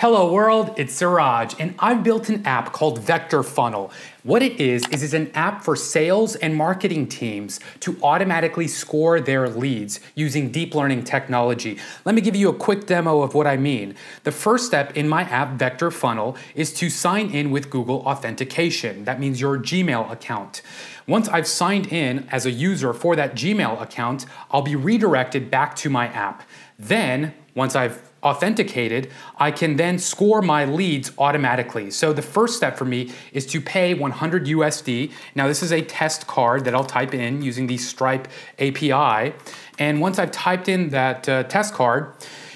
Hello world, it's Siraj, and I've built an app called VectorFunnel. What it is, is it's an app for sales and marketing teams to automatically score their leads using deep learning technology. Let me give you a quick demo of what I mean. The first step in my app, VectorFunnel, is to sign in with Google Authentication. That means your Gmail account. Once I've signed in as a user for that Gmail account, I'll be redirected back to my app. Then, once I've authenticated, I can then score my leads automatically. So the first step for me is to pay 100 USD. Now this is a test card that I'll type in using the Stripe API. And once I've typed in that uh, test card,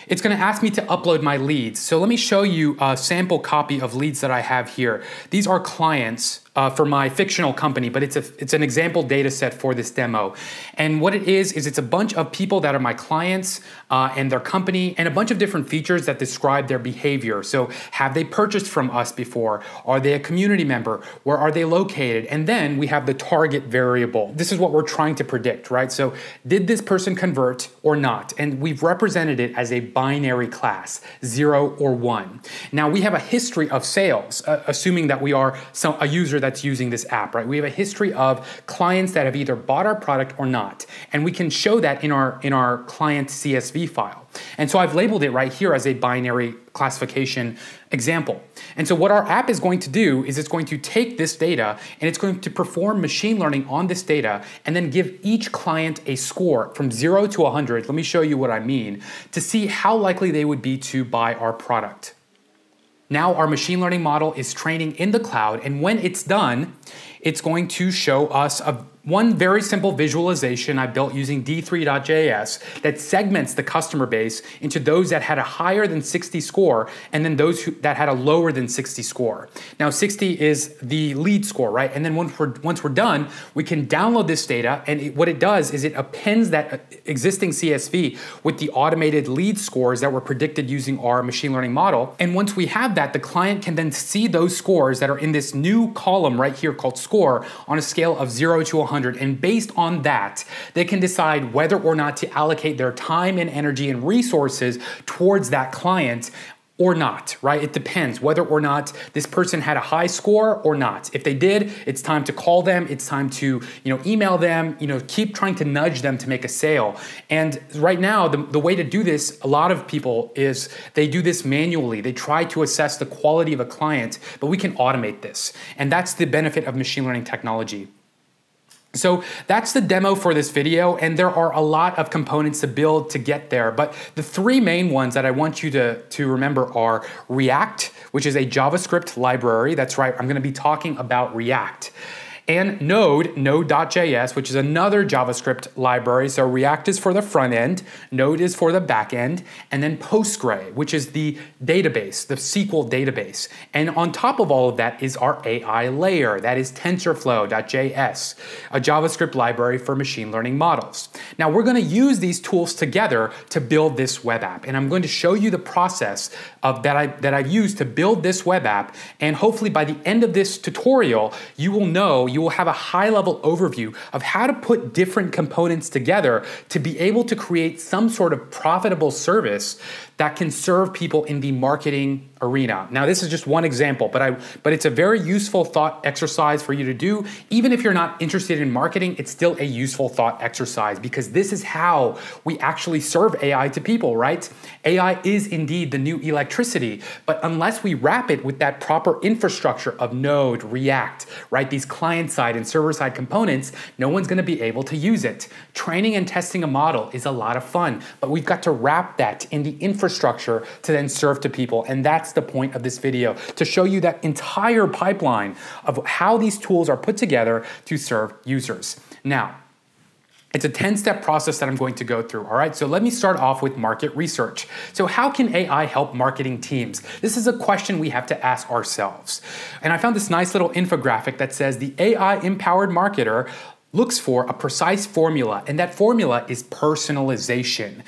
it's gonna ask me to upload my leads. So let me show you a sample copy of leads that I have here. These are clients uh, for my fictional company, but it's a it's an example data set for this demo. And what it is is it's a bunch of people that are my clients uh, and their company, and a bunch of different features that describe their behavior. So have they purchased from us before? Are they a community member? Where are they located? And then we have the target variable. This is what we're trying to predict, right? So did this person convert or not? And we've represented it as a binary class, zero or one. Now we have a history of sales, uh, assuming that we are some, a user that's using this app, right? We have a history of clients that have either bought our product or not. And we can show that in our in our client CSV file. And so I've labeled it right here as a binary classification example. And so what our app is going to do is it's going to take this data and it's going to perform machine learning on this data and then give each client a score from 0 to 100. Let me show you what I mean to see how likely they would be to buy our product. Now our machine learning model is training in the cloud, and when it's done, it's going to show us a one very simple visualization I built using d3.js that segments the customer base into those that had a higher than 60 score and then those who, that had a lower than 60 score. Now 60 is the lead score, right? And then once we're, once we're done, we can download this data and it, what it does is it appends that uh, existing CSV with the automated lead scores that were predicted using our machine learning model. And once we have that, the client can then see those scores that are in this new column right here called score on a scale of 0 to 100 100. And based on that, they can decide whether or not to allocate their time and energy and resources towards that client or not, right? It depends whether or not this person had a high score or not. If they did, it's time to call them, it's time to, you know, email them, you know, keep trying to nudge them to make a sale. And right now, the, the way to do this, a lot of people is they do this manually. They try to assess the quality of a client, but we can automate this. And that's the benefit of machine learning technology. So that's the demo for this video, and there are a lot of components to build to get there. But the three main ones that I want you to, to remember are React, which is a JavaScript library. That's right, I'm gonna be talking about React and Node, Node.js, which is another JavaScript library. So React is for the front end, Node is for the back end, and then Postgre, which is the database, the SQL database. And on top of all of that is our AI layer, that is TensorFlow.js, a JavaScript library for machine learning models. Now we're gonna use these tools together to build this web app. And I'm going to show you the process of that, I, that I've used to build this web app. And hopefully by the end of this tutorial, you will know you will have a high level overview of how to put different components together to be able to create some sort of profitable service that can serve people in the marketing arena. Now, this is just one example, but I but it's a very useful thought exercise for you to do. Even if you're not interested in marketing, it's still a useful thought exercise because this is how we actually serve AI to people, right? AI is indeed the new electricity, but unless we wrap it with that proper infrastructure of Node, React, right? These client-side and server-side components, no one's going to be able to use it. Training and testing a model is a lot of fun, but we've got to wrap that in the infrastructure infrastructure to then serve to people. And that's the point of this video, to show you that entire pipeline of how these tools are put together to serve users. Now, it's a 10 step process that I'm going to go through. All right, so let me start off with market research. So, how can AI help marketing teams? This is a question we have to ask ourselves. And I found this nice little infographic that says the AI empowered marketer looks for a precise formula, and that formula is personalization.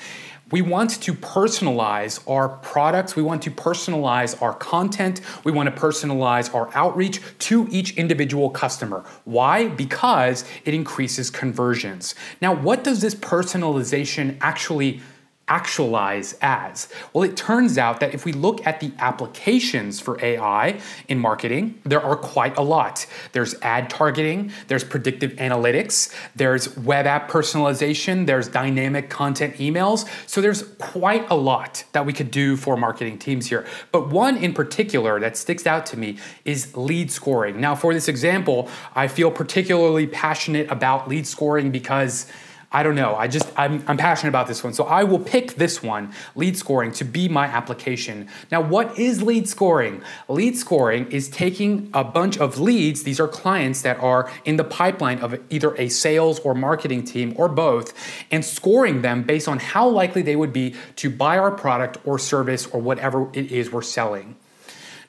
We want to personalize our products. We want to personalize our content. We want to personalize our outreach to each individual customer. Why? Because it increases conversions. Now, what does this personalization actually actualize as? Well, it turns out that if we look at the applications for AI in marketing, there are quite a lot. There's ad targeting, there's predictive analytics, there's web app personalization, there's dynamic content emails. So there's quite a lot that we could do for marketing teams here. But one in particular that sticks out to me is lead scoring. Now, for this example, I feel particularly passionate about lead scoring because I don't know. I just, I'm, I'm passionate about this one. So I will pick this one, lead scoring, to be my application. Now, what is lead scoring? Lead scoring is taking a bunch of leads, these are clients that are in the pipeline of either a sales or marketing team or both, and scoring them based on how likely they would be to buy our product or service or whatever it is we're selling.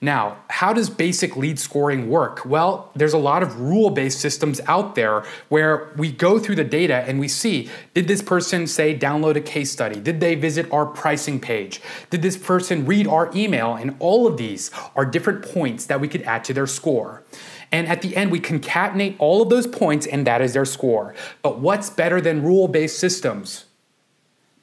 Now, how does basic lead scoring work? Well, there's a lot of rule based systems out there where we go through the data and we see did this person say download a case study? Did they visit our pricing page? Did this person read our email? And all of these are different points that we could add to their score. And at the end, we concatenate all of those points, and that is their score. But what's better than rule based systems?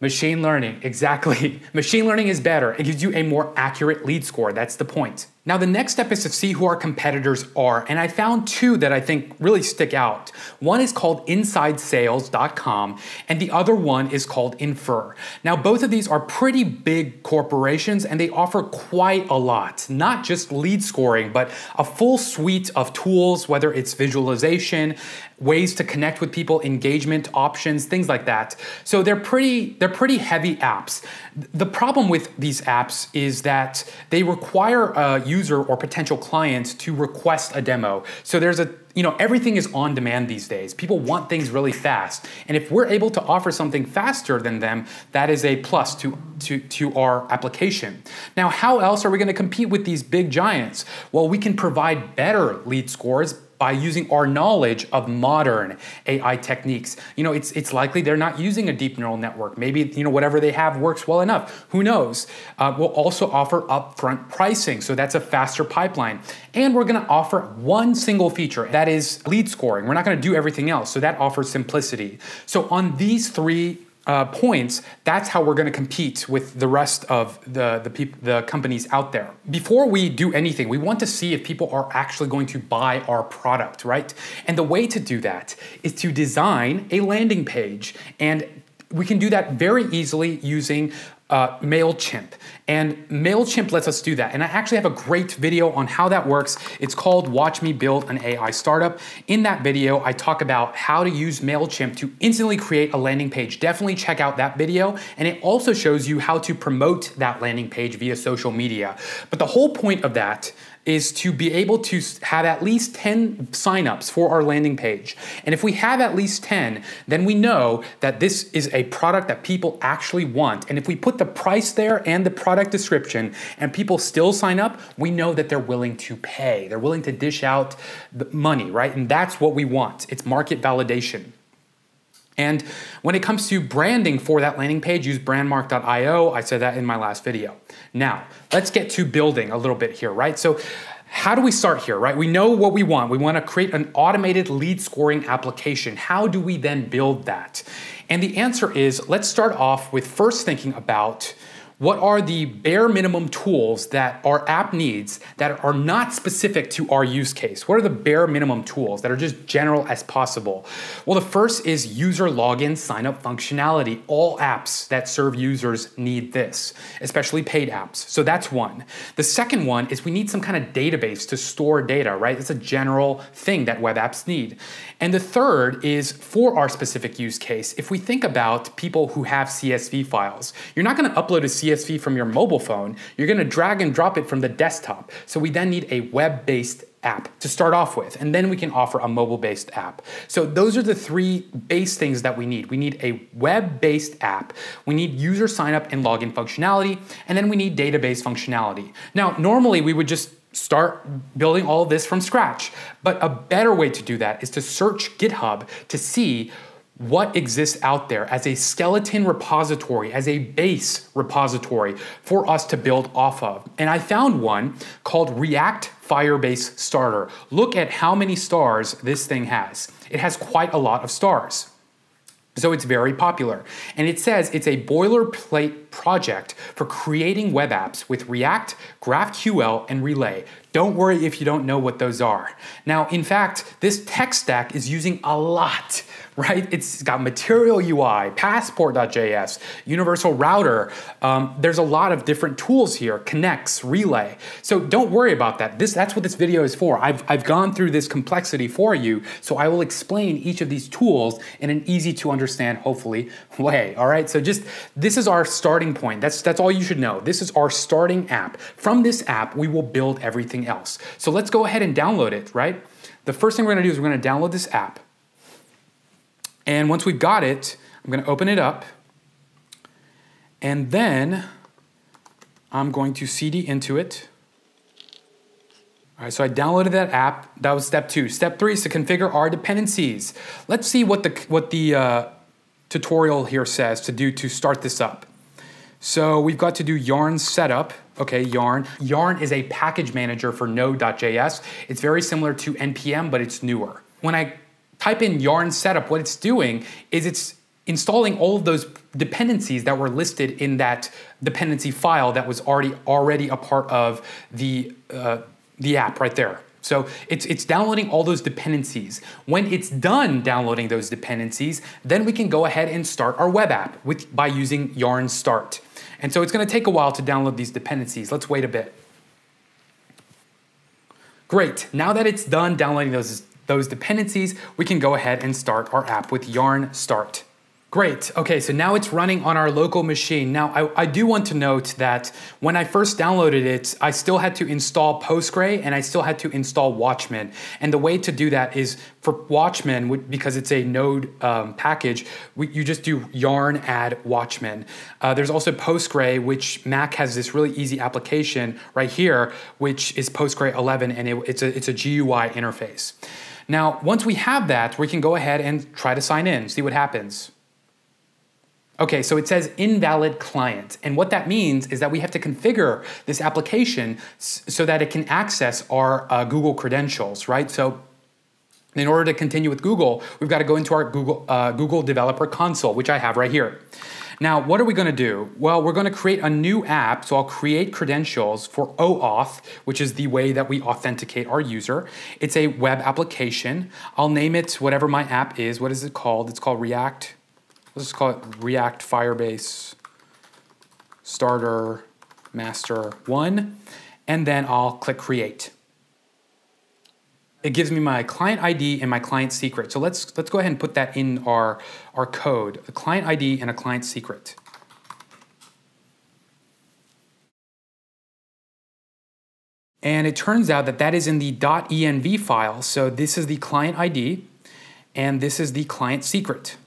Machine learning, exactly. Machine learning is better. It gives you a more accurate lead score. That's the point. Now, the next step is to see who our competitors are, and I found two that I think really stick out. One is called InsideSales.com, and the other one is called Infer. Now, both of these are pretty big corporations, and they offer quite a lot, not just lead scoring, but a full suite of tools, whether it's visualization, ways to connect with people, engagement options, things like that. So they're pretty they're pretty heavy apps. The problem with these apps is that they require a user or potential client to request a demo. So there's a you know everything is on demand these days. People want things really fast. And if we're able to offer something faster than them, that is a plus to to to our application. Now, how else are we going to compete with these big giants? Well, we can provide better lead scores by using our knowledge of modern AI techniques. You know, it's it's likely they're not using a deep neural network. Maybe you know whatever they have works well enough. Who knows? Uh, we'll also offer upfront pricing, so that's a faster pipeline. And we're going to offer one single feature that is lead scoring. We're not going to do everything else, so that offers simplicity. So on these three uh, points, that's how we're going to compete with the rest of the the, peop- the companies out there. Before we do anything, we want to see if people are actually going to buy our product, right? And the way to do that is to design a landing page and we can do that very easily using uh, MailChimp. And MailChimp lets us do that. And I actually have a great video on how that works. It's called Watch Me Build an AI Startup. In that video, I talk about how to use MailChimp to instantly create a landing page. Definitely check out that video. And it also shows you how to promote that landing page via social media. But the whole point of that is to be able to have at least 10 signups for our landing page. And if we have at least 10, then we know that this is a product that people actually want. And if we put the price there and the product description and people still sign up, we know that they're willing to pay. They're willing to dish out money, right? And that's what we want. It's market validation. And when it comes to branding for that landing page, use brandmark.io. I said that in my last video. Now, let's get to building a little bit here, right? So, how do we start here, right? We know what we want. We want to create an automated lead scoring application. How do we then build that? And the answer is let's start off with first thinking about what are the bare minimum tools that our app needs that are not specific to our use case? What are the bare minimum tools that are just general as possible? Well, the first is user login sign up functionality. All apps that serve users need this, especially paid apps. So that's one. The second one is we need some kind of database to store data, right? It's a general thing that web apps need. And the third is for our specific use case. If we think about people who have CSV files, you're not going to upload a CSV from your mobile phone. You're to drag and drop it from the desktop. So we then need a web-based app to start off with, and then we can offer a mobile based app. So, those are the three base things that we need. We need a web based app, we need user sign up and login functionality, and then we need database functionality. Now, normally we would just start building all of this from scratch. But a better way to do that is to search GitHub to see what exists out there as a skeleton repository, as a base repository for us to build off of. And I found one called React Firebase Starter. Look at how many stars this thing has. It has quite a lot of stars. So it's very popular. And it says it's a boilerplate project for creating web apps with React, GraphQL, and Relay. Don't worry if you don't know what those are. Now, in fact, this tech stack is using a lot right? It's got Material UI, Passport.js, Universal Router. Um, there's a lot of different tools here, Knex, Relay. So don't worry about that. This, that's what this video is for. I've, I've gone through this complexity for you, so I will explain each of these tools in an easy to understand, hopefully, way, all right? So just, this is our starting point. That's, that's all you should know. This is our starting app. From this app, we will build everything else. So let's go ahead and download it, right? The first thing we're gonna do is we're gonna download this app. And once we've got it, I'm going to open it up. And then I'm going to CD into it. All right, so I downloaded that app. That was step two. Step three is to configure our dependencies. Let's see what the, what the uh, tutorial here says to do to start this up. So we've got to do yarn setup. Okay, yarn. Yarn is a package manager for node.js. It's very similar to NPM, but it's newer. When I type in yarn setup, what it's doing is it's installing all of those dependencies that were listed in that dependency file that was already already a part of the uh, the app right there. So it's, it's downloading all those dependencies. When it's done downloading those dependencies, then we can go ahead and start our web app with, by using yarn start. And so it's gonna take a while to download these dependencies. Let's wait a bit. Great, now that it's done downloading those those dependencies, we can go ahead and start our app with yarn start. Great, okay, so now it's running on our local machine. Now, I, I, do want to note that when I first downloaded it, I still had to install Postgre and I still had to install Watchman. And the way to do that is for Watchman, because it's a node um, package, we, you just do yarn add Watchman. Uh, there's also Postgre, which Mac has this really easy application right here, which is Postgre 11, and it, it's, a, it's a GUI interface. Now, once we have that, we can go ahead and try to sign in, see what happens. Okay, so it says invalid client. And what that means is that we have to configure this application so that it can access our uh, Google credentials, right? So in order to continue with Google, we've got to go into our Google, uh, Google Developer Console, which I have right here. Now, what are we going to do? Well, we're going to create a new app. So I'll create credentials for OAuth, which is the way that we authenticate our user. It's a web application. I'll name it whatever my app is. What is it called? It's called React. Let's just call it React Firebase Starter Master 1. And then I'll click Create it gives me my client ID and my client secret. So let's, let's go ahead and put that in our, our code, a client ID and a client secret. And it turns out that that is in the .env file. So this is the client ID and this is the client secret.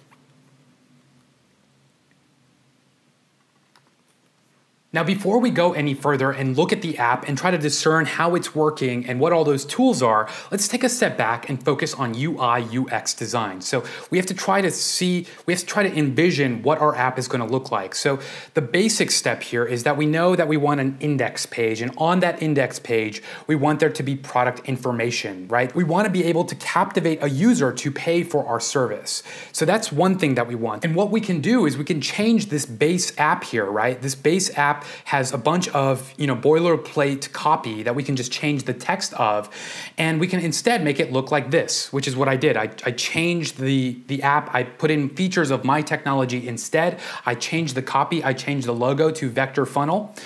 Now, before we go any further and look at the app and try to discern how it's working and what all those tools are, let's take a step back and focus on UI UX design. So we have to try to see, we have to try to envision what our app is going to look like. So the basic step here is that we know that we want an index page, and on that index page, we want there to be product information, right? We want to be able to captivate a user to pay for our service. So that's one thing that we want. And what we can do is we can change this base app here, right? This base app has a bunch of you know boilerplate copy that we can just change the text of, and we can instead make it look like this, which is what I did. I, I changed the, the app, I put in features of my technology instead. I changed the copy, I changed the logo to VectorFunnel,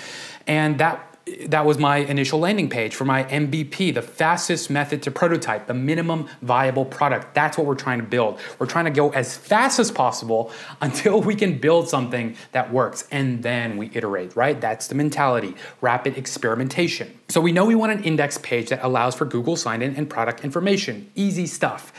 and that that was my initial landing page for my MVP, the fastest method to prototype, the minimum viable product. That's what we're trying to build. We're trying to go as fast as possible until we can build something that works and then we iterate, right? That's the mentality, rapid experimentation. So we know we want an index page that allows for Google sign in and product information. Easy stuff.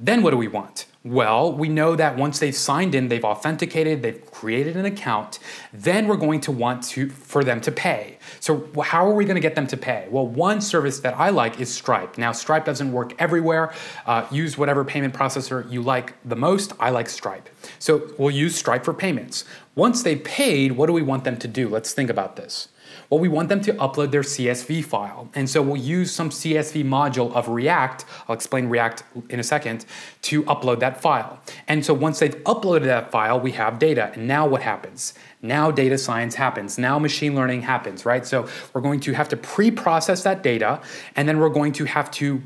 Then what do we want? Well, we know that once they've signed in, they've authenticated, they've created an account, then we're going to want to for them to pay. So how are we going to get them to pay? Well, one service that I like is Stripe. Now, Stripe doesn't work everywhere. Uh, use whatever payment processor you like the most. I like Stripe. So we'll use Stripe for payments. Once they've paid, what do we want them to do? Let's think about this. Well, we want them to upload their CSV file. And so we'll use some CSV module of React, I'll explain React in a second, to upload that file. And so once they've uploaded that file, we have data. And now what happens? Now data science happens. Now machine learning happens, right? So we're going to have to pre-process that data, and then we're going to have to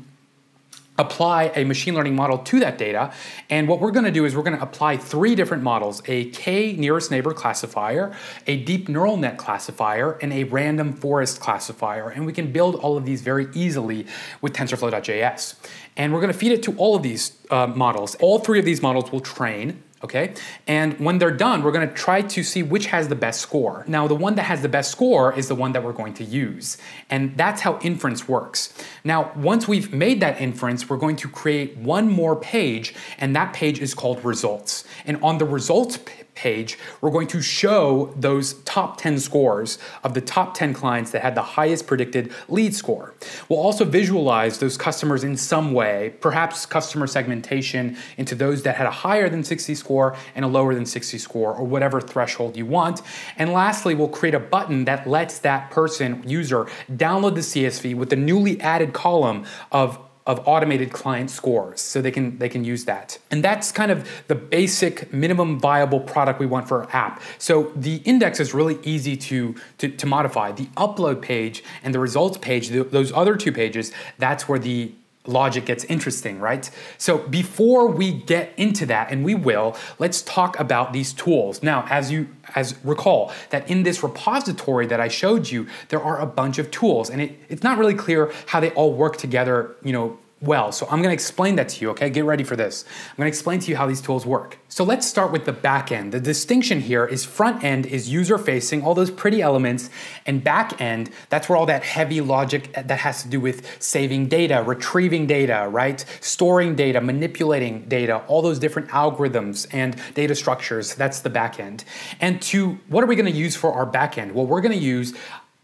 apply a machine learning model to that data. And what we're going to do is we're going to apply three different models, a k nearest neighbor classifier, a deep neural net classifier, and a random forest classifier. And we can build all of these very easily with TensorFlow.js. And we're going to feed it to all of these uh, models. All three of these models will train okay? And when they're done, we're gonna try to see which has the best score. Now, the one that has the best score is the one that we're going to use. And that's how inference works. Now, once we've made that inference, we're going to create one more page, and that page is called results. And on the results page, we're going to show those top 10 scores of the top 10 clients that had the highest predicted lead score. We'll also visualize those customers in some way, perhaps customer segmentation into those that had a higher than 60 score and a lower than 60 score, or whatever threshold you want. And lastly, we'll create a button that lets that person, user, download the CSV with the newly added column of of automated client scores so they can they can use that. And that's kind of the basic minimum viable product we want for our app. So the index is really easy to to, to modify. The upload page and the results page those other two pages that's where the logic gets interesting, right? So before we get into that, and we will, let's talk about these tools. Now, as you as recall that in this repository that I showed you, there are a bunch of tools, and it, it's not really clear how they all work together, you know, well. So I'm to explain that to you, okay? Get ready for this. I'm to explain to you how these tools work. So let's start with the back end. The distinction here is front end is user facing, all those pretty elements, and back end, that's where all that heavy logic eh, that has to do with saving data, retrieving data, right? Storing data, manipulating data, all those different algorithms and data structures, that's the back end. And to what are we to use for our back end? Well, we're to use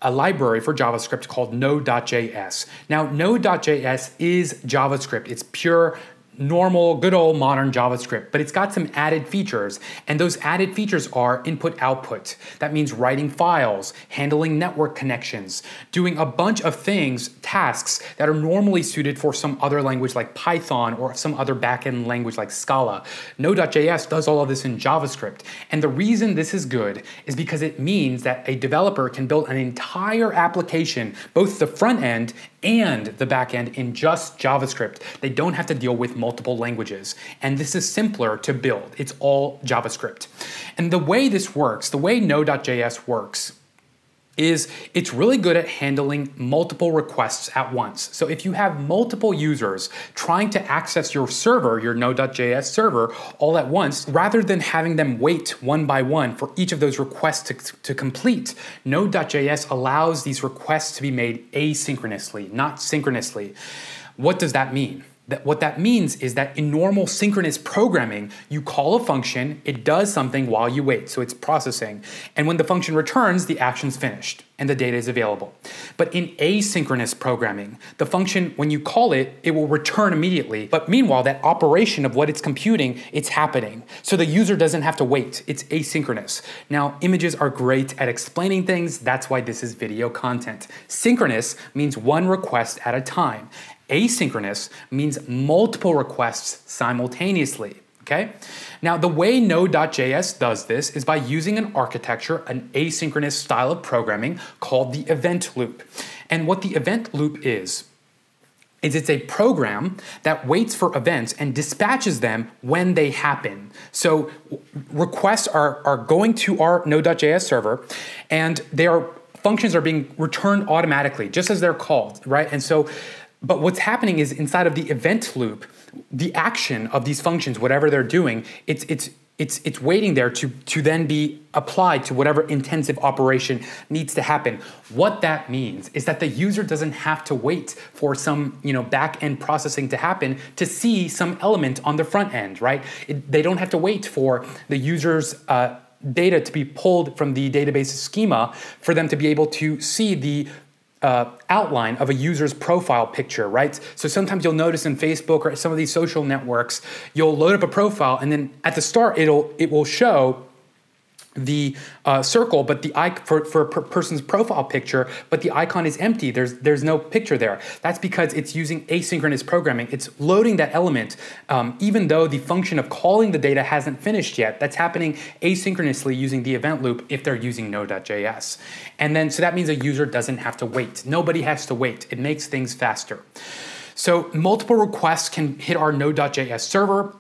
a library for JavaScript called Node.js. Now, Node.js is JavaScript. It's pure normal, good old modern JavaScript, but it's got some added features. And those added features are input output. That means writing files, handling network connections, doing a bunch of things, tasks that are normally suited for some other language like Python or some other backend language like Scala. Node.js does all of this in JavaScript. And the reason this is good is because it means that a developer can build an entire application, both the front end and the backend in just JavaScript. They don't have to deal with multiple languages. And this is simpler to build. It's all JavaScript. And the way this works, the way Node.js works, is it's really good at handling multiple requests at once. So if you have multiple users trying to access your server, your Node.js server, all at once, rather than having them wait one by one for each of those requests to, to complete, Node.js allows these requests to be made asynchronously, not synchronously. What does that mean? That what that means is that in normal synchronous programming, you call a function, it does something while you wait, so it's processing. And when the function returns, the action's finished and the data is available. But in asynchronous programming, the function, when you call it, it will return immediately. But meanwhile, that operation of what it's computing, it's happening. So the user doesn't have to wait. It's asynchronous. Now, images are great at explaining things. That's why this is video content. Synchronous means one request at a time. Asynchronous means multiple requests simultaneously. Okay? Now, the way Node.js does this is by using an architecture, an asynchronous style of programming called the event loop. And what the event loop is, is it's a program that waits for events and dispatches them when they happen. So requests are, are going to our Node.js server and their functions are being returned automatically, just as they're called, right? And so but what's happening is inside of the event loop, the action of these functions, whatever they're doing, it's it's it's it's waiting there to to then be applied to whatever intensive operation needs to happen. What that means is that the user doesn't have to wait for some you know back end processing to happen to see some element on the front end, right? It, they don't have to wait for the user's uh, data to be pulled from the database schema for them to be able to see the uh, outline of a user's profile picture, right? So sometimes you'll notice in Facebook or some of these social networks, you'll load up a profile and then at the start it'll it will show the uh, circle, but the icon for, for a per person's profile picture, but the icon is empty. There's there's no picture there. That's because it's using asynchronous programming. It's loading that element, um, even though the function of calling the data hasn't finished yet. That's happening asynchronously using the event loop if they're using Node.js. And then so that means a user doesn't have to wait. Nobody has to wait. It makes things faster. So multiple requests can hit our Node.js server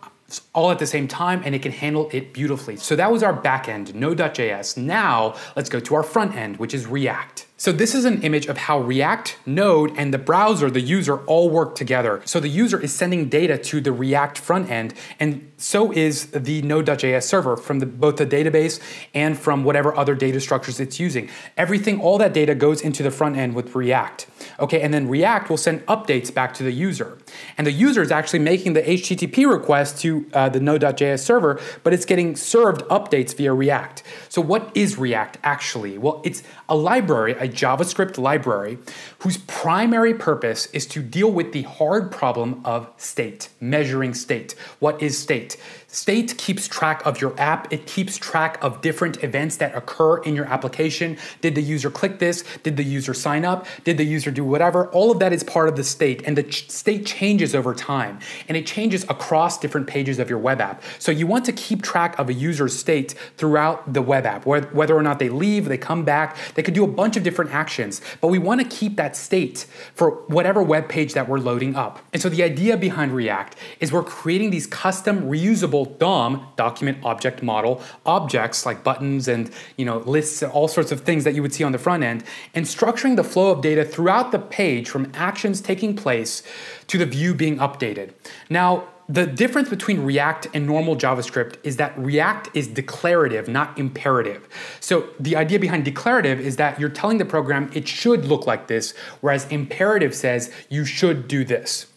all at the same time and it can handle it beautifully. So that was our backend, Node.js. Now let's go to our front end, which is React. So this is an image of how React, Node, and the browser, the user, all work together. So the user is sending data to the React front end, and so is the Node.js server from the, both the database and from whatever other data structures it's using. Everything, all that data goes into the front end with React. Okay, and then React will send updates back to the user. And the user is actually making the HTTP request to uh, the Node.js server, but it's getting served updates via React. So what is React actually? Well, it's a library, a JavaScript library whose primary purpose is to deal with the hard problem of state, measuring state. What is state? State keeps track of your app. It keeps track of different events that occur in your application. Did the user click this? Did the user sign up? Did the user do whatever? All of that is part of the state, and the ch- state changes over time, and it changes across different pages of your web app. So you want to keep track of a user's state throughout the web app, whether or not they leave, they come back. They could do a bunch of different actions, but we want to keep that state for whatever web page that we're loading up. And so the idea behind React is we're creating these custom reusable DOM, document object model, objects like buttons and you know lists and all sorts of things that you would see on the front end, and structuring the flow of data throughout the page from actions taking place to the view being updated. Now, the difference between React and normal JavaScript is that React is declarative, not imperative. So the idea behind declarative is that you're telling the program it should look like this, whereas imperative says you should do this.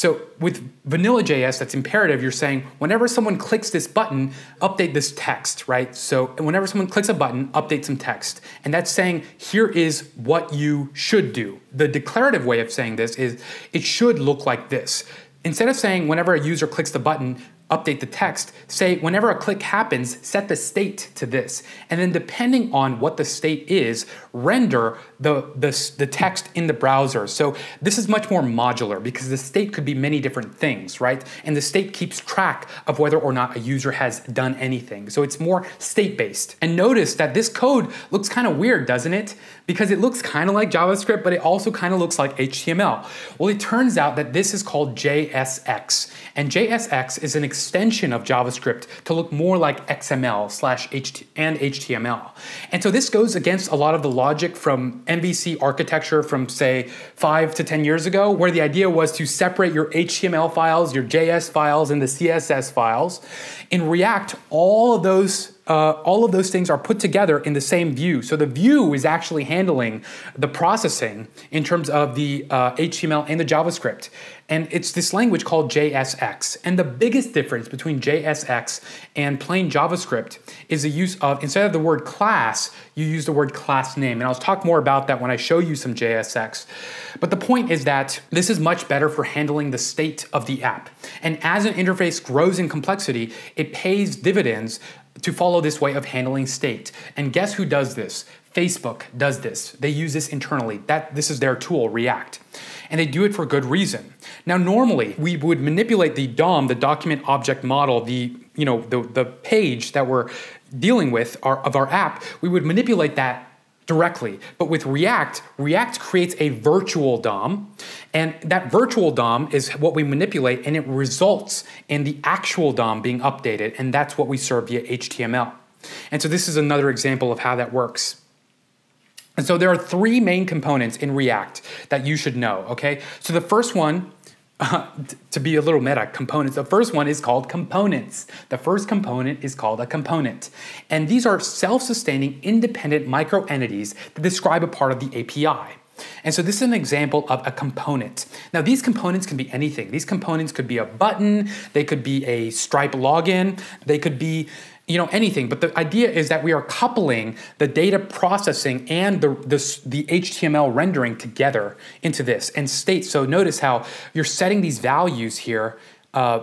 So with vanilla JS, that's imperative. You're saying whenever someone clicks this button, update this text, right? So whenever someone clicks a button, update some text. And that's saying here is what you should do. The declarative way of saying this is it should look like this. Instead of saying whenever a user clicks the button, update the text, say whenever a click happens, set the state to this. And then depending on what the state is, render the, the, the text in the browser. So this is much more modular because the state could be many different things, right? And the state keeps track of whether or not a user has done anything. So it's more state-based. And notice that this code looks kind of weird, doesn't it? Because it looks kind of like JavaScript, but it also kind of looks like HTML. Well, it turns out that this is called JSX. And JSX is an extension of JavaScript to look more like XML slash and HTML. And so this goes against a lot of the logic from MVC architecture from say five to 10 years ago, where the idea was to separate your HTML files, your JS files, and the CSS files. In React, all of those uh, all of those things are put together in the same view. So the view is actually handling the processing in terms of the uh, HTML and the JavaScript. And it's this language called JSX. And the biggest difference between JSX and plain JavaScript is the use of, instead of the word class, you use the word class name. And I'll talk more about that when I show you some JSX. But the point is that this is much better for handling the state of the app. And as an interface grows in complexity, it pays dividends to follow this way of handling state. And guess who does this? Facebook does this. They use this internally. That this is their tool, React. And they do it for good reason. Now, normally we would manipulate the DOM, the document object model, the you know the, the page that we're dealing with our, of our app, we would manipulate that directly. But with React, React creates a virtual DOM, and that virtual DOM is what we manipulate, and it results in the actual DOM being updated, and that's what we serve via HTML. And so this is another example of how that works. And so there are three main components in React that you should know, okay? So the first one uh, to be a little meta, components. The first one is called components. The first component is called a component. And these are self sustaining, independent micro entities that describe a part of the API. And so this is an example of a component. Now these components can be anything. These components could be a button, they could be a Stripe login, they could be you know anything but the idea is that we are coupling the data processing and the, the, the html rendering together into this and state so notice how you're setting these values here uh,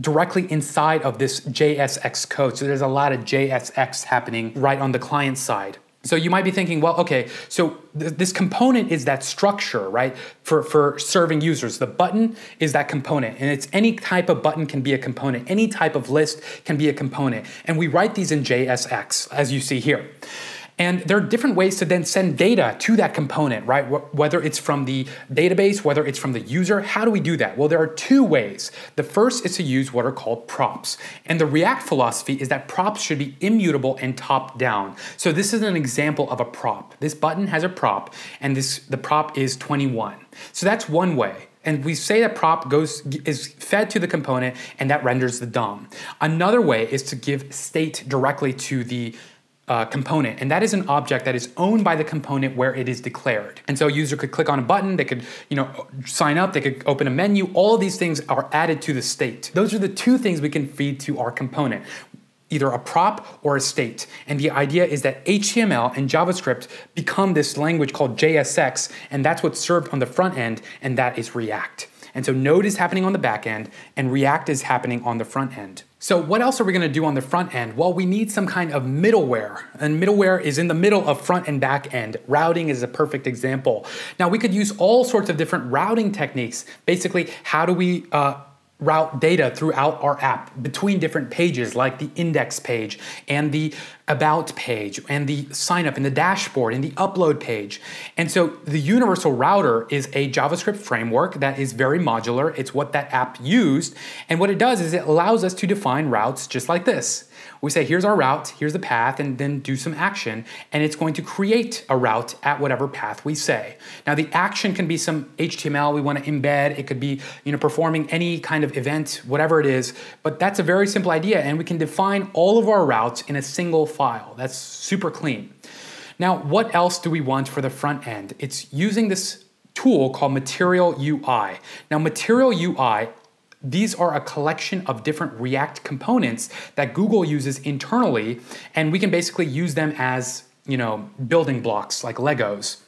directly inside of this JSX code. So there's a lot of JSX happening right on the client side. So you might be thinking, well, okay, so th- this component is that structure, right, for, for serving users. The button is that component, and it's any type of button can be a component. Any type of list can be a component. And we write these in JSX, as you see here. And there are different ways to then send data to that component, right? Whether it's from the database, whether it's from the user, how do we do that? Well, there are two ways. The first is to use what are called props. And the React philosophy is that props should be immutable and top down. So this is an example of a prop. This button has a prop, and this the prop is 21. So that's one way. And we say that prop goes is fed to the component and that renders the DOM. Another way is to give state directly to the uh, component, and that is an object that is owned by the component where it is declared. And so a user could click on a button, they could, you know, sign up, they could open a menu. All of these things are added to the state. Those are the two things we can feed to our component either a prop or a state. And the idea is that HTML and JavaScript become this language called JSX, and that's what's served on the front end, and that is React. And so Node is happening on the back end, and React is happening on the front end. So what else are we to do on the front end? Well, we need some kind of middleware, and middleware is in the middle of front and back end. Routing is a perfect example. Now we could use all sorts of different routing techniques. Basically, how do we uh, route data throughout our app between different pages like the index page and the about page and the sign up and the dashboard and the upload page. And so the universal router is a JavaScript framework that is very modular. It's what that app used. And what it does is it allows us to define routes just like this. We say, here's our route, here's the path, and then do some action, and it's going to create a route at whatever path we say. Now, the action can be some HTML we want to embed. It could be, you know, performing any kind of event, whatever it is. But that's a very simple idea, and we can define all of our routes in a single file. That's super clean. Now, what else do we want for the front end? It's using this tool called Material UI. Now, Material UI these are a collection of different React components that Google uses internally, and we can basically use them as you know building blocks like Legos.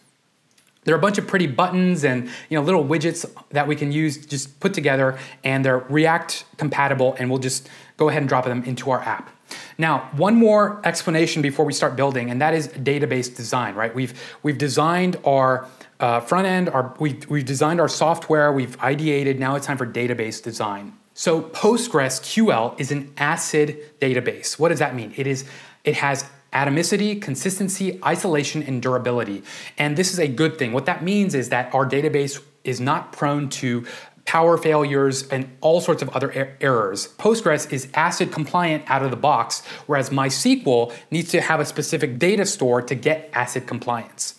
There are a bunch of pretty buttons and you know little widgets that we can use just put together, and they're React compatible, and we'll just go ahead and drop them into our app. Now, one more explanation before we start building, and that is database design. Right? We've we've designed our uh, front end, our, we, we've designed our software, we've ideated, now it's time for database design. So PostgreSQL is an ACID database. What does that mean? It is it has atomicity, consistency, isolation, and durability. And this is a good thing. What that means is that our database is not prone to power failures and all sorts of other er errors. Postgres is ACID compliant out of the box, whereas MySQL needs to have a specific data store to get ACID compliance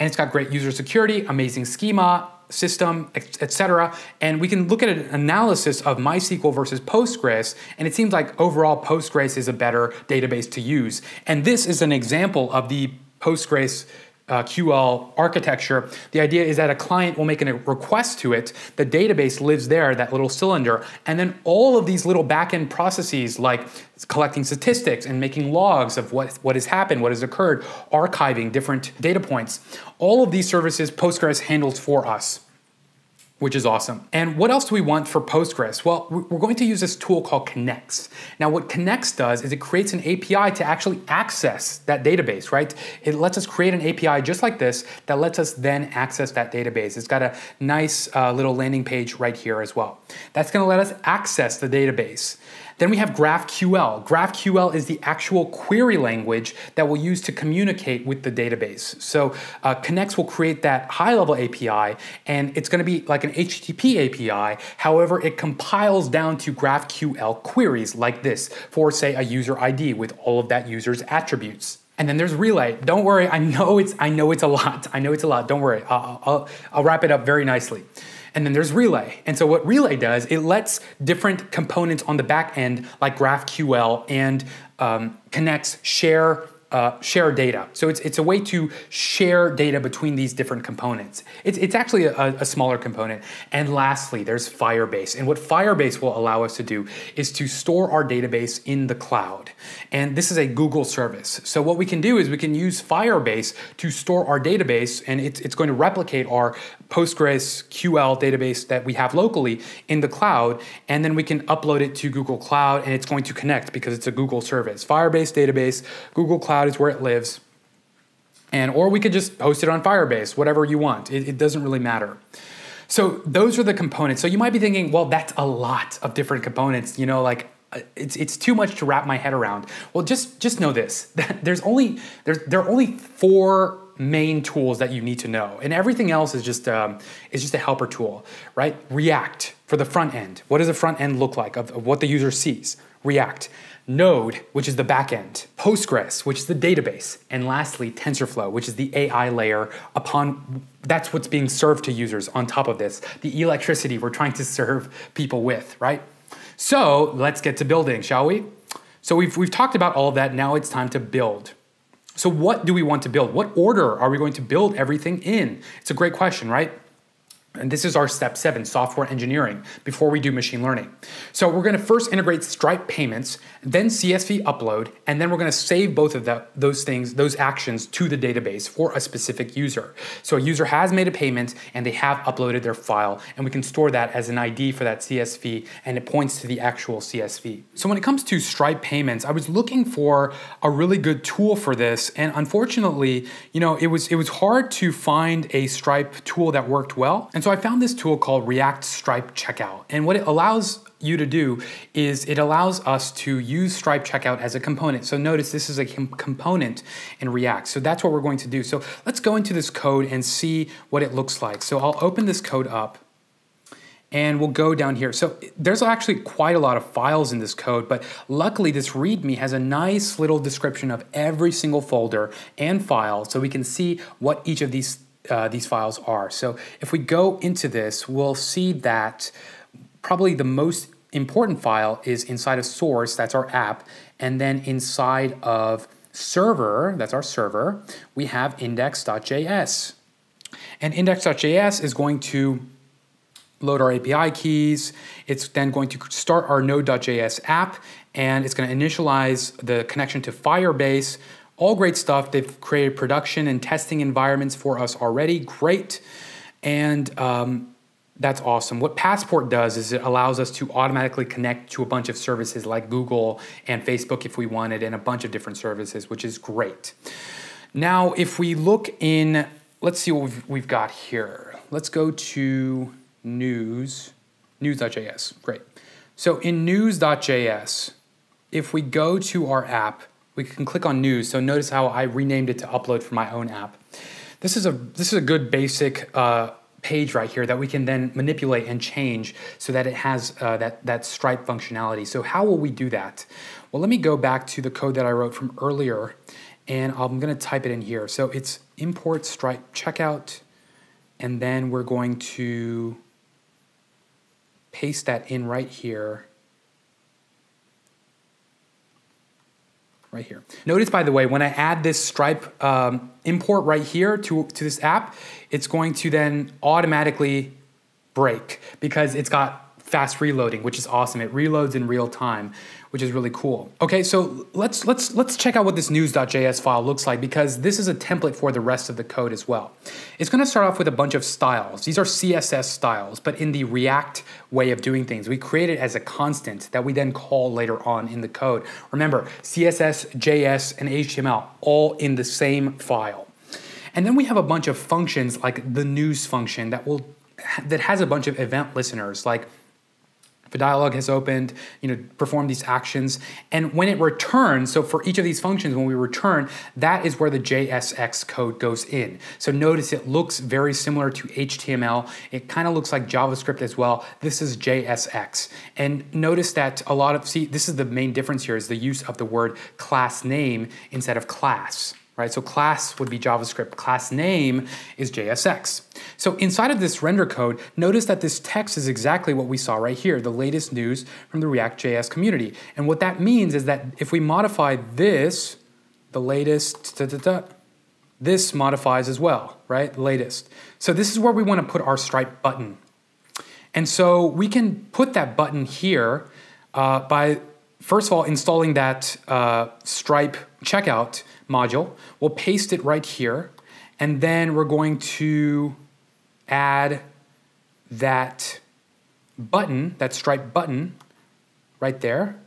and it's got great user security, amazing schema, system, etc. And we can look at an analysis of MySQL versus Postgres, and it seems like overall Postgres is a better database to use. And this is an example of the Postgres uh, QL architecture, the idea is that a client will make a request to it, the database lives there, that little cylinder, and then all of these little backend processes like collecting statistics and making logs of what, what has happened, what has occurred, archiving different data points, all of these services Postgres handles for us which is awesome. And what else do we want for Postgres? Well, we're going to use this tool called Knex. Now, what Knex does is it creates an API to actually access that database, right? It lets us create an API just like this that lets us then access that database. It's got a nice uh, little landing page right here as well. That's gonna let us access the database. Then we have GraphQL. GraphQL is the actual query language that we'll use to communicate with the database. So uh, Knex will create that high level API, and it's going to be like an HTTP API. However, it compiles down to GraphQL queries like this for, say, a user ID with all of that user's attributes. And then there's relay. Don't worry, I know it's I know it's a lot. I know it's a lot. Don't worry. I'll, I'll, I'll wrap it up very nicely. And then there's Relay. And so what Relay does, it lets different components on the back end, like GraphQL and um, Knex, share uh, share data. So it's, it's a way to share data between these different components. It's, it's actually a, a, smaller component. And lastly, there's Firebase. And what Firebase will allow us to do is to store our database in the cloud. And this is a Google service. So what we can do is we can use Firebase to store our database and it's, it's going to replicate our PostgreSQL database that we have locally in the cloud, and then we can upload it to Google Cloud, and it's going to connect because it's a Google service. Firebase database, Google Cloud is where it lives, and or we could just host it on Firebase, whatever you want. It, it doesn't really matter. So those are the components. So you might be thinking, well, that's a lot of different components. You know, like uh, it's it's too much to wrap my head around. Well, just just know this: that there's only there's there are only four main tools that you need to know, and everything else is just um, is just a helper tool, right? React for the front end. What does the front end look like of, of what the user sees? React. Node, which is the backend, Postgres, which is the database, and lastly, TensorFlow, which is the AI layer upon that's what's being served to users on top of this, the electricity we're trying to serve people with, right? So let's get to building, shall we? So we've, we've talked about all of that. Now it's time to build. So, what do we want to build? What order are we going to build everything in? It's a great question, right? And this is our step seven, software engineering, before we do machine learning. So we're gonna first integrate Stripe payments, then CSV upload, and then we're gonna save both of the, those things, those actions to the database for a specific user. So a user has made a payment and they have uploaded their file, and we can store that as an ID for that CSV, and it points to the actual CSV. So when it comes to Stripe payments, I was looking for a really good tool for this, and unfortunately, you know, it was it was hard to find a Stripe tool that worked well. And so I found this tool called React Stripe Checkout. And what it allows you to do is it allows us to use Stripe Checkout as a component. So notice this is a com component in React. So that's what we're going to do. So let's go into this code and see what it looks like. So I'll open this code up and we'll go down here. So there's actually quite a lot of files in this code, but luckily this README has a nice little description of every single folder and file so we can see what each of these uh, these files are. So if we go into this, we'll see that probably the most important file is inside of source, that's our app, and then inside of server, that's our server, we have index.js. And index.js is going to load our API keys. It's then going to start our node.js app and it's going to initialize the connection to Firebase, all great stuff. They've created production and testing environments for us already. Great. And um, that's awesome. What Passport does is it allows us to automatically connect to a bunch of services like Google and Facebook if we wanted, and a bunch of different services, which is great. Now, if we look in, let's see what we've, we've got here. Let's go to news, news.js. Great. So in news.js, if we go to our app, we can click on news. So notice how I renamed it to upload for my own app. This is a this is a good basic uh, page right here that we can then manipulate and change so that it has uh, that that Stripe functionality. So how will we do that? Well, let me go back to the code that I wrote from earlier, and I'm going to type it in here. So it's import Stripe checkout, and then we're going to paste that in right here right here. Notice, by the way, when I add this Stripe um, import right here to, to this app, it's going to then automatically break because it's got fast reloading, which is awesome. It reloads in real time, which is really cool. Okay, so let's let's let's check out what this news.js file looks like because this is a template for the rest of the code as well. It's going to start off with a bunch of styles. These are CSS styles, but in the React way of doing things. We create it as a constant that we then call later on in the code. Remember, CSS, JS, and HTML all in the same file. And then we have a bunch of functions like the news function that will that has a bunch of event listeners like if a dialog has opened, you know, perform these actions. And when it returns, so for each of these functions, when we return, that is where the JSX code goes in. So notice it looks very similar to HTML. It kind of looks like JavaScript as well. This is JSX. And notice that a lot of, see, this is the main difference here is the use of the word class name instead of class right? So class would be JavaScript, class name is JSX. So inside of this render code, notice that this text is exactly what we saw right here, the latest news from the React.js community. And what that means is that if we modify this, the latest, da, da, da, this modifies as well, right? Latest. So this is where we want to put our Stripe button. And so we can put that button here uh, by, first of all, installing that uh, Stripe checkout module. We'll paste it right here, and then we're going to add that button, that stripe button right there.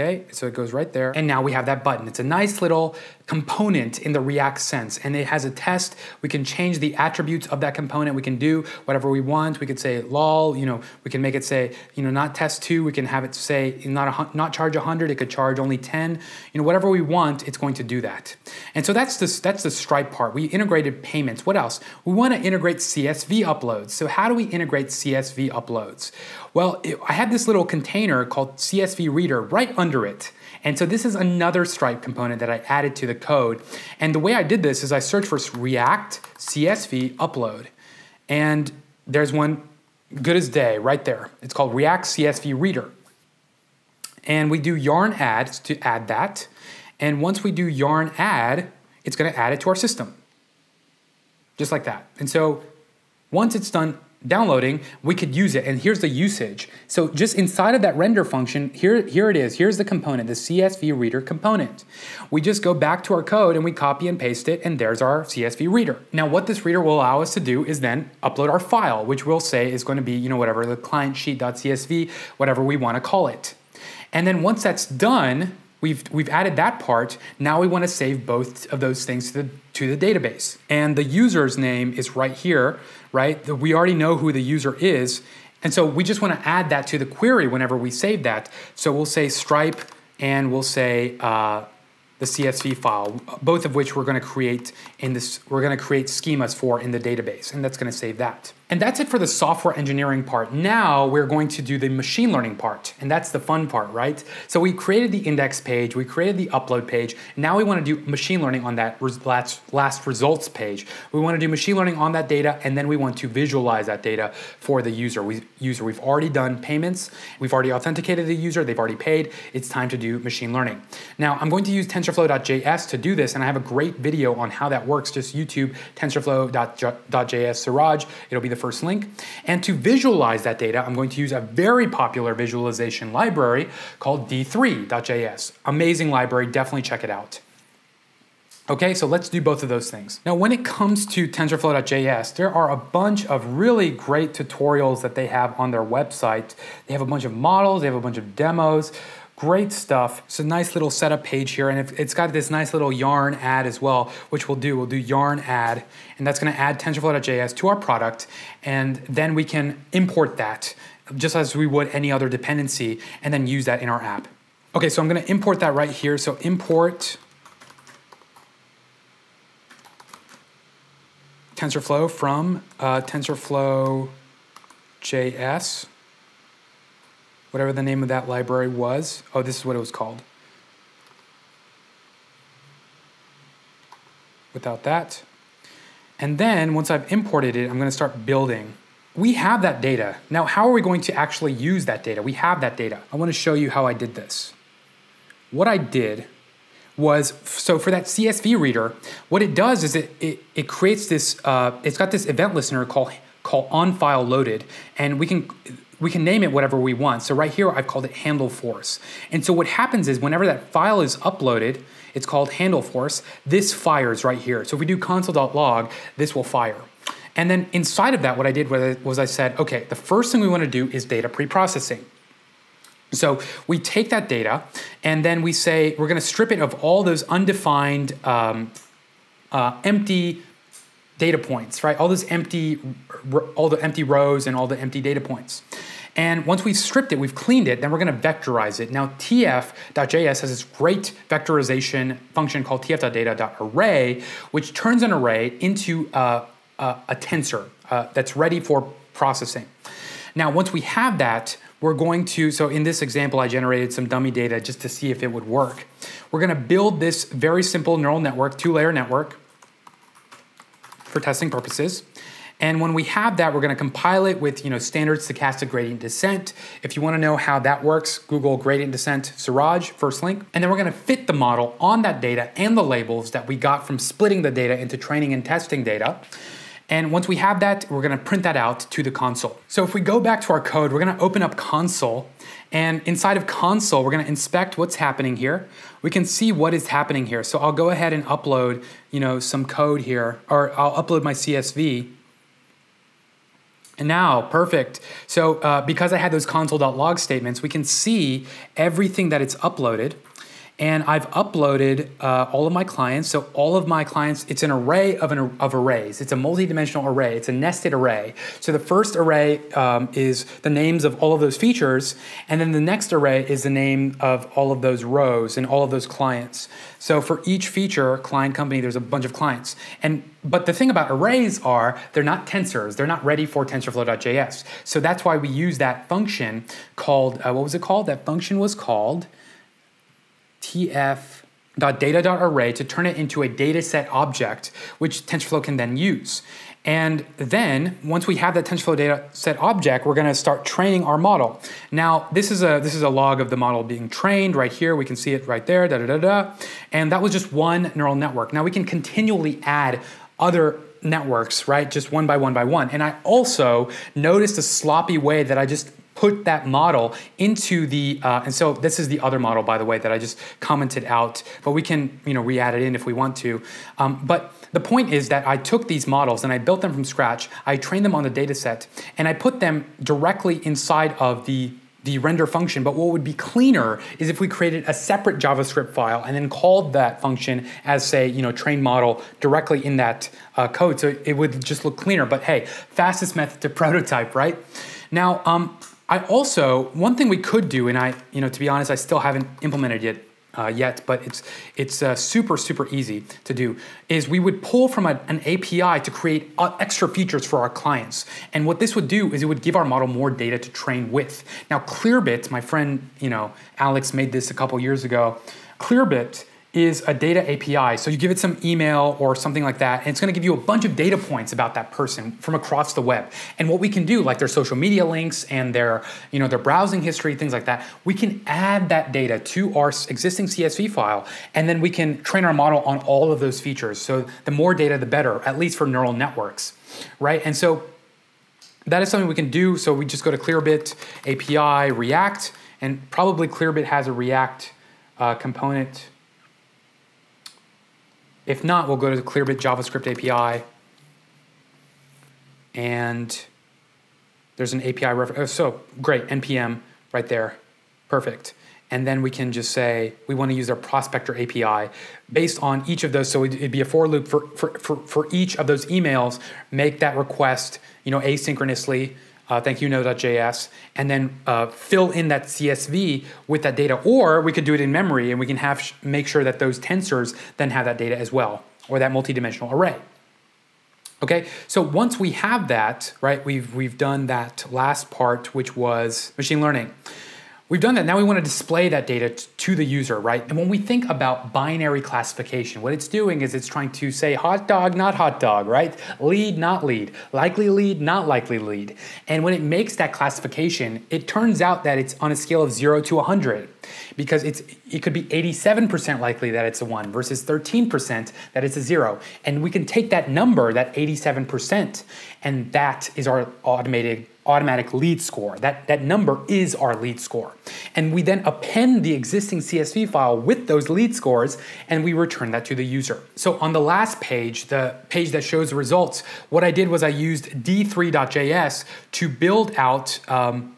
Okay, so it goes right there. And now we have that button. It's a nice little component in the React sense. And it has a test. We can change the attributes of that component. We can do whatever we want. We could say lol, you know, we can make it say, you know, not test two. We can have it say not, a, not charge 100. It could charge only 10. You know, whatever we want, it's going to do that. And so that's the, that's the Stripe part. We integrated payments. What else? We want to integrate CSV uploads. So how do we integrate CSV uploads? Well, it, I had this little container called CSV Reader right under it. And so this is another Stripe component that I added to the code. And the way I did this is I searched for React CSV upload. And there's one good as day right there. It's called React CSV Reader. And we do yarn add to add that. And once we do yarn add, it's gonna add it to our system. Just like that. And so once it's done downloading, we could use it. And here's the usage. So just inside of that render function, here, here it is. Here's the component, the CSV reader component. We just go back to our code and we copy and paste it, and there's our CSV reader. Now, what this reader will allow us to do is then upload our file, which we'll say is going to be, you know, whatever the client sheet.csv, whatever we want to call it. And then once that's done, We've, we've added that part. Now we want to save both of those things to the, to the database. And the user's name is right here, right? We already know who the user is. And so we just want to add that to the query whenever we save that. So we'll say Stripe and we'll say uh, the CSV file, both of which we're going to create in this, we're going to create schemas for in the database, and that's going to save that. And that's it for the software engineering part. Now we're going to do the machine learning part, and that's the fun part, right? So we created the index page, we created the upload page. Now we want to do machine learning on that last, last results page. We want to do machine learning on that data, and then we want to visualize that data for the user. We, user. We've already done payments, we've already authenticated the user, they've already paid. It's time to do machine learning. Now I'm going to use TensorFlow.js to do this, and I have a great video on how that works. Just YouTube TensorFlow.js Siraj. It'll be the first link. And to visualize that data, I'm going to use a very popular visualization library called d3.js. Amazing library, definitely check it out. Okay, so let's do both of those things. Now, when it comes to TensorFlow.js, there are a bunch of really great tutorials that they have on their website. They have a bunch of models, they have a bunch of demos. Great stuff. It's a nice little setup page here, and it's got this nice little yarn add as well, which we'll do. We'll do yarn add, and that's gonna add TensorFlow.js to our product, and then we can import that just as we would any other dependency, and then use that in our app. Okay, so I'm gonna import that right here. So import TensorFlow from uh, TensorFlow JS whatever the name of that library was. Oh, this is what it was called. Without that. And then once I've imported it, I'm going to start building. We have that data. Now, how are we going to actually use that data? We have that data. I want to show you how I did this. What I did was so for that CSV reader, what it does is it it, it creates this. Uh, it's got this event listener called called on file loaded, and we can we can name it whatever we want. So right here, I've called it handle force. And so what happens is whenever that file is uploaded, it's called handle force, this fires right here. So if we do console.log, this will fire. And then inside of that, what I did was I said, okay, the first thing we want to do is data preprocessing. So we take that data and then we say we're going to strip it of all those undefined, um, uh, empty data points, right? All those empty, all the empty rows and all the empty data points. And once we've stripped it, we've cleaned it, then we're gonna vectorize it. Now tf.js has this great vectorization function called tf.data.array, which turns an array into a, a, a tensor uh, that's ready for processing. Now, once we have that, we're going to, so in this example, I generated some dummy data just to see if it would work. We're gonna build this very simple neural network, two layer network, for testing purposes. And when we have that, we're going to compile it with you know standard stochastic gradient descent. If you want to know how that works, Google gradient descent Siraj, first link. And then we're going to fit the model on that data and the labels that we got from splitting the data into training and testing data. And once we have that, we're gonna print that out to the console. So if we go back to our code, we're gonna open up console and inside of console, we're gonna inspect what's happening here. We can see what is happening here. So I'll go ahead and upload, you know, some code here, or I'll upload my CSV. Now, perfect. So uh, because I had those console.log statements, we can see everything that it's uploaded and I've uploaded uh, all of my clients. So all of my clients, it's an array of, an, of arrays. It's a multi-dimensional array. It's a nested array. So the first array um, is the names of all of those features, and then the next array is the name of all of those rows and all of those clients. So for each feature, client company, there's a bunch of clients. And but the thing about arrays are they're not tensors. They're not ready for TensorFlow.js. So that's why we use that function called uh, what was it called? That function was called tf.data.array to turn it into a dataset object, which TensorFlow can then use. And then once we have that TensorFlow data set object, we're gonna start training our model. Now, this is a this is a log of the model being trained right here. We can see it right there, da da da da. And that was just one neural network. Now we can continually add other networks, right? Just one by one by one. And I also noticed a sloppy way that I just put that model into the, uh, and so this is the other model, by the way, that I just commented out, but we can, you know, re-add it in if we want to. Um, but the point is that I took these models and I built them from scratch. I trained them on the data set and I put them directly inside of the the render function, but what would be cleaner is if we created a separate JavaScript file and then called that function as say, you know, train model directly in that uh, code. So it would just look cleaner, but hey, fastest method to prototype, right? Now, um, I also, one thing we could do, and I, you know, to be honest, I still haven't implemented it uh, yet, but it's it's uh, super super easy to do. Is we would pull from a, an API to create uh, extra features for our clients, and what this would do is it would give our model more data to train with. Now, Clearbit, my friend, you know, Alex made this a couple years ago. Clearbit is a data API. So you give it some email or something like that, and it's gonna give you a bunch of data points about that person from across the web. And what we can do, like their social media links and their, you know, their browsing history, things like that, we can add that data to our existing CSV file, and then we can train our model on all of those features. So the more data, the better, at least for neural networks, right? And so that is something we can do. So we just go to Clearbit API, React, and probably Clearbit has a React uh, component if not, we'll go to the Clearbit JavaScript API and there's an API reference. Oh, so great, NPM right there. Perfect. And then we can just say we want to use our prospector API based on each of those. So it'd be a for loop for, for, for, for each of those emails, make that request, you know, asynchronously uh, thank you Node.js, and then uh, fill in that CSV with that data. Or we could do it in memory and we can have make sure that those tensors then have that data as well, or that multidimensional array. Okay, so once we have that, right, we've, we've done that last part, which was machine learning. We've done that. Now we want to display that data to the user, right? And when we think about binary classification, what it's doing is it's trying to say hot dog, not hot dog, right? Lead, not lead. Likely lead, not likely lead. And when it makes that classification, it turns out that it's on a scale of 0 to 100 because it's it could be 87% likely that it's a 1 versus 13% that it's a 0. And we can take that number, that 87%, and that is our automated automatic lead score. That, that number is our lead score. And we then append the existing CSV file with those lead scores and we return that to the user. So on the last page, the page that shows the results, what I did was I used d3.js to build out um,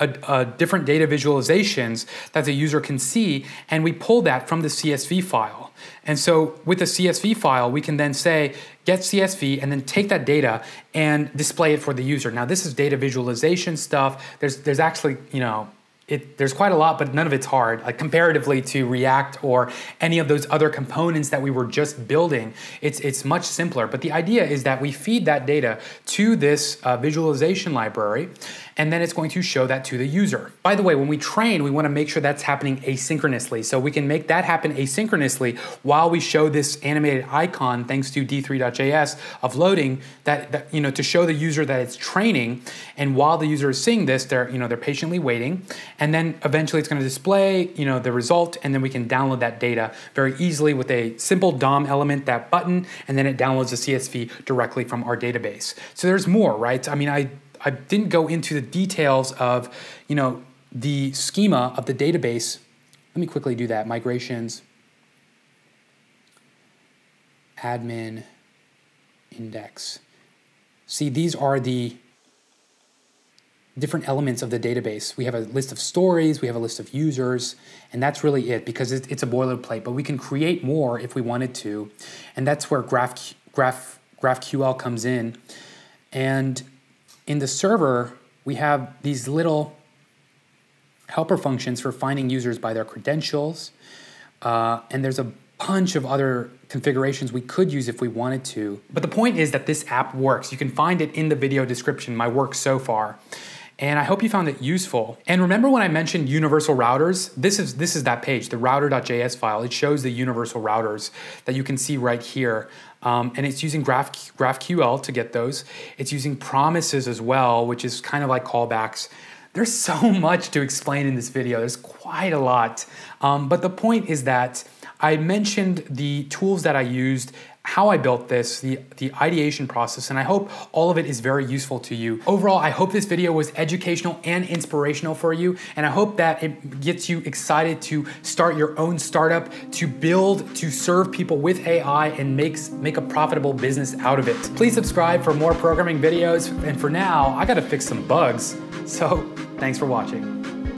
a, a different data visualizations that the user can see, and we pull that from the CSV file. And so with the CSV file, we can then say, get CSV, and then take that data and display it for the user. Now, this is data visualization stuff. There's, there's actually, you know, it, there's quite a lot, but none of it's hard, like comparatively to React or any of those other components that we were just building. It's, it's much simpler. But the idea is that we feed that data to this uh, visualization library, and then it's going to show that to the user. By the way, when we train, we want to make sure that's happening asynchronously. So we can make that happen asynchronously while we show this animated icon, thanks to d3.js, of loading that, that, you know, to show the user that it's training. And while the user is seeing this, they're, you know, they're patiently waiting and then eventually it's going to display, you know, the result, and then we can download that data very easily with a simple DOM element, that button, and then it downloads the CSV directly from our database. So there's more, right? I mean, I I didn't go into the details of, you know, the schema of the database. Let me quickly do that. Migrations, admin, index. See, these are the different elements of the database. We have a list of stories, we have a list of users, and that's really it because it's a boilerplate, but we can create more if we wanted to. And that's where Graph, Graph, GraphQL comes in. And in the server, we have these little helper functions for finding users by their credentials. Uh, and there's a bunch of other configurations we could use if we wanted to. But the point is that this app works. You can find it in the video description, my work so far. And I hope you found it useful. And remember when I mentioned universal routers? This is this is that page, the router.js file. It shows the universal routers that you can see right here. Um, and it's using Graph, GraphQL to get those. It's using promises as well, which is kind of like callbacks. There's so much to explain in this video. There's quite a lot. Um, but the point is that I mentioned the tools that I used how I built this, the, the ideation process, and I hope all of it is very useful to you. Overall, I hope this video was educational and inspirational for you, and I hope that it gets you excited to start your own startup, to build, to serve people with AI and makes, make a profitable business out of it. Please subscribe for more programming videos, and for now, I gotta fix some bugs. So, thanks for watching.